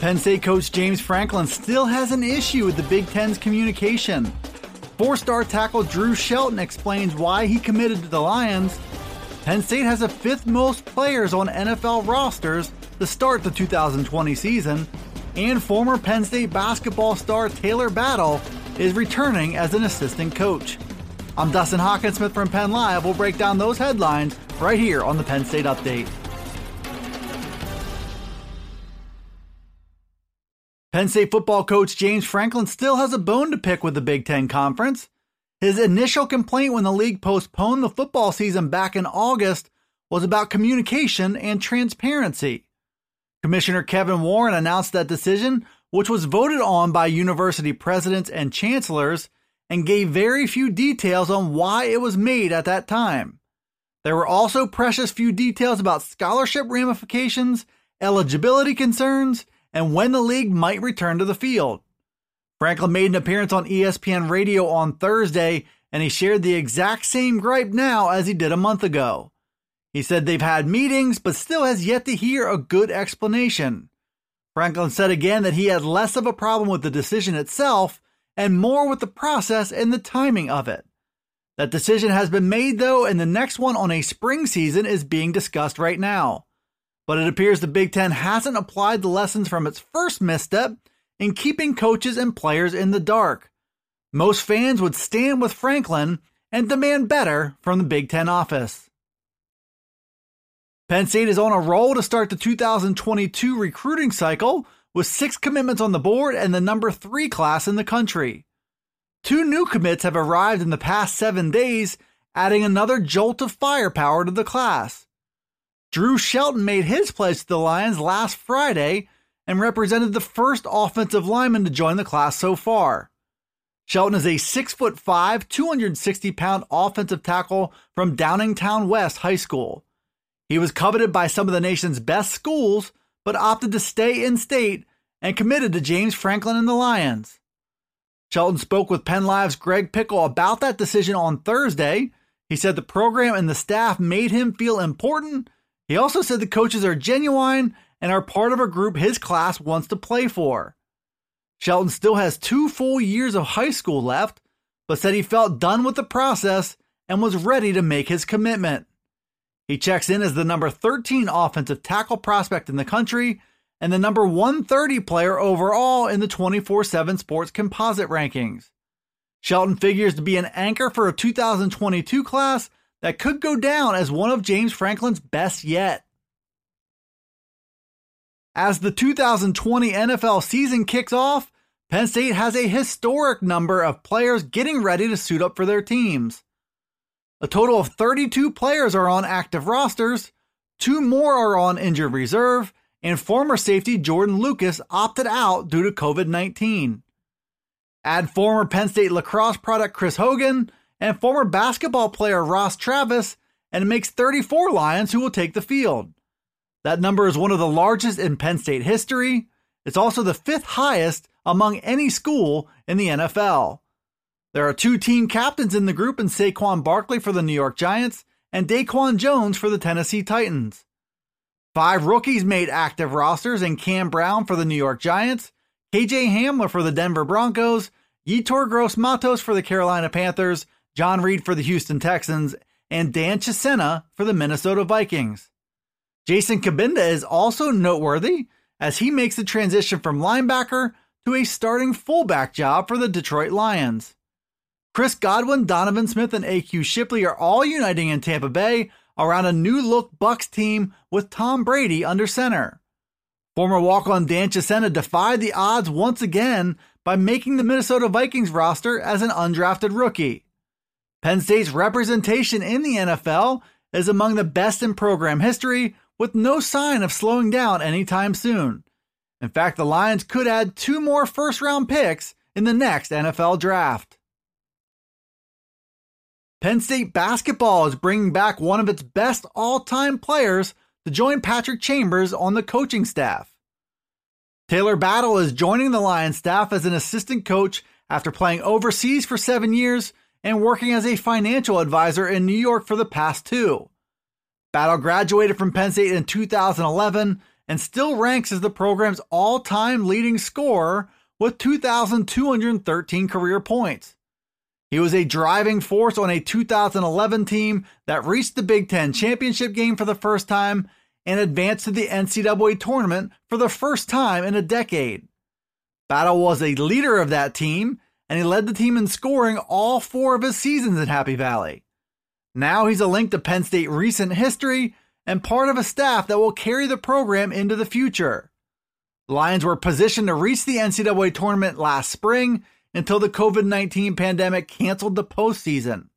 Penn State coach James Franklin still has an issue with the Big Ten's communication. Four star tackle Drew Shelton explains why he committed to the Lions. Penn State has the fifth most players on NFL rosters to start the 2020 season, and former Penn State basketball star Taylor Battle is returning as an assistant coach. I'm Dustin Hockensmith from Penn Live. We'll break down those headlines right here on the Penn State Update. Penn State football coach James Franklin still has a bone to pick with the Big Ten Conference. His initial complaint when the league postponed the football season back in August was about communication and transparency. Commissioner Kevin Warren announced that decision, which was voted on by university presidents and chancellors, and gave very few details on why it was made at that time. There were also precious few details about scholarship ramifications, eligibility concerns, and when the league might return to the field. Franklin made an appearance on ESPN Radio on Thursday, and he shared the exact same gripe now as he did a month ago. He said they've had meetings, but still has yet to hear a good explanation. Franklin said again that he had less of a problem with the decision itself and more with the process and the timing of it. That decision has been made, though, and the next one on a spring season is being discussed right now but it appears the Big Ten hasn't applied the lessons from its first misstep in keeping coaches and players in the dark. Most fans would stand with Franklin and demand better from the Big Ten office. Penn State is on a roll to start the 2022 recruiting cycle with six commitments on the board and the number three class in the country. Two new commits have arrived in the past seven days, adding another jolt of firepower to the class. Drew Shelton made his pledge to the Lions last Friday and represented the first offensive lineman to join the class so far. Shelton is a 6'5, 260 pound offensive tackle from Downingtown West High School. He was coveted by some of the nation's best schools, but opted to stay in state and committed to James Franklin and the Lions. Shelton spoke with Penn Live's Greg Pickel about that decision on Thursday. He said the program and the staff made him feel important he also said the coaches are genuine and are part of a group his class wants to play for. Shelton still has two full years of high school left, but said he felt done with the process and was ready to make his commitment. He checks in as the number 13 offensive tackle prospect in the country and the number 130 player overall in the 24 7 sports composite rankings. Shelton figures to be an anchor for a 2022 class that could go down as one of James Franklin's best yet. As the 2020 NFL season kicks off, Penn State has a historic number of players getting ready to suit up for their teams. A total of 32 players are on active rosters, two more are on injured reserve, and former safety Jordan Lucas opted out due to COVID 19. Add former Penn State lacrosse product Chris Hogan, and former basketball player Ross Travis, and it makes 34 Lions who will take the field. That number is one of the largest in Penn State history. It's also the fifth highest among any school in the NFL. There are two team captains in the group in Saquon Barkley for the New York Giants and Daquan Jones for the Tennessee Titans. Five rookies made active rosters in Cam Brown for the New York Giants, KJ Hamler for the Denver Broncos, Yetur Gross Matos for the Carolina Panthers, John Reid for the Houston Texans, and Dan Chisena for the Minnesota Vikings. Jason Cabinda is also noteworthy as he makes the transition from linebacker to a starting fullback job for the Detroit Lions. Chris Godwin, Donovan Smith, and AQ Shipley are all uniting in Tampa Bay around a new look Bucks team with Tom Brady under center. Former walk on Dan Chisena defied the odds once again by making the Minnesota Vikings roster as an undrafted rookie. Penn State's representation in the NFL is among the best in program history, with no sign of slowing down anytime soon. In fact, the Lions could add two more first round picks in the next NFL draft. Penn State basketball is bringing back one of its best all time players to join Patrick Chambers on the coaching staff. Taylor Battle is joining the Lions staff as an assistant coach after playing overseas for seven years and working as a financial advisor in New York for the past two. Battle graduated from Penn State in 2011 and still ranks as the program's all time leading scorer with 2,213 career points. He was a driving force on a 2011 team that reached the Big Ten championship game for the first time and advanced to the NCAA tournament for the first time in a decade. Battle was a leader of that team, and he led the team in scoring all four of his seasons at Happy Valley. Now he's a link to Penn State recent history and part of a staff that will carry the program into the future. The Lions were positioned to reach the NCAA tournament last spring until the COVID 19 pandemic canceled the postseason.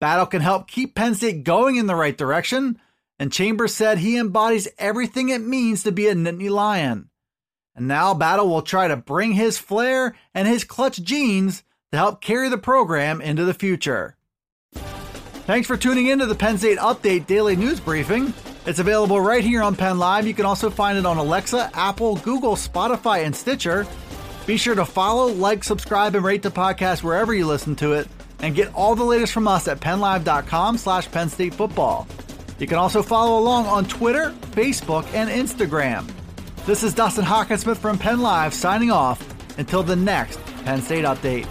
Battle can help keep Penn State going in the right direction, and Chambers said he embodies everything it means to be a Nittany Lion. And now Battle will try to bring his flair and his clutch genes to help carry the program into the future. Thanks for tuning in to the Penn State Update Daily News Briefing. It's available right here on Penn Live. You can also find it on Alexa, Apple, Google, Spotify, and Stitcher. Be sure to follow, like, subscribe, and rate the podcast wherever you listen to it, and get all the latest from us at PennLive.com slash Penn State Football. You can also follow along on Twitter, Facebook, and Instagram. This is Dustin Hockensmith from Penn Live signing off until the next Penn State Update.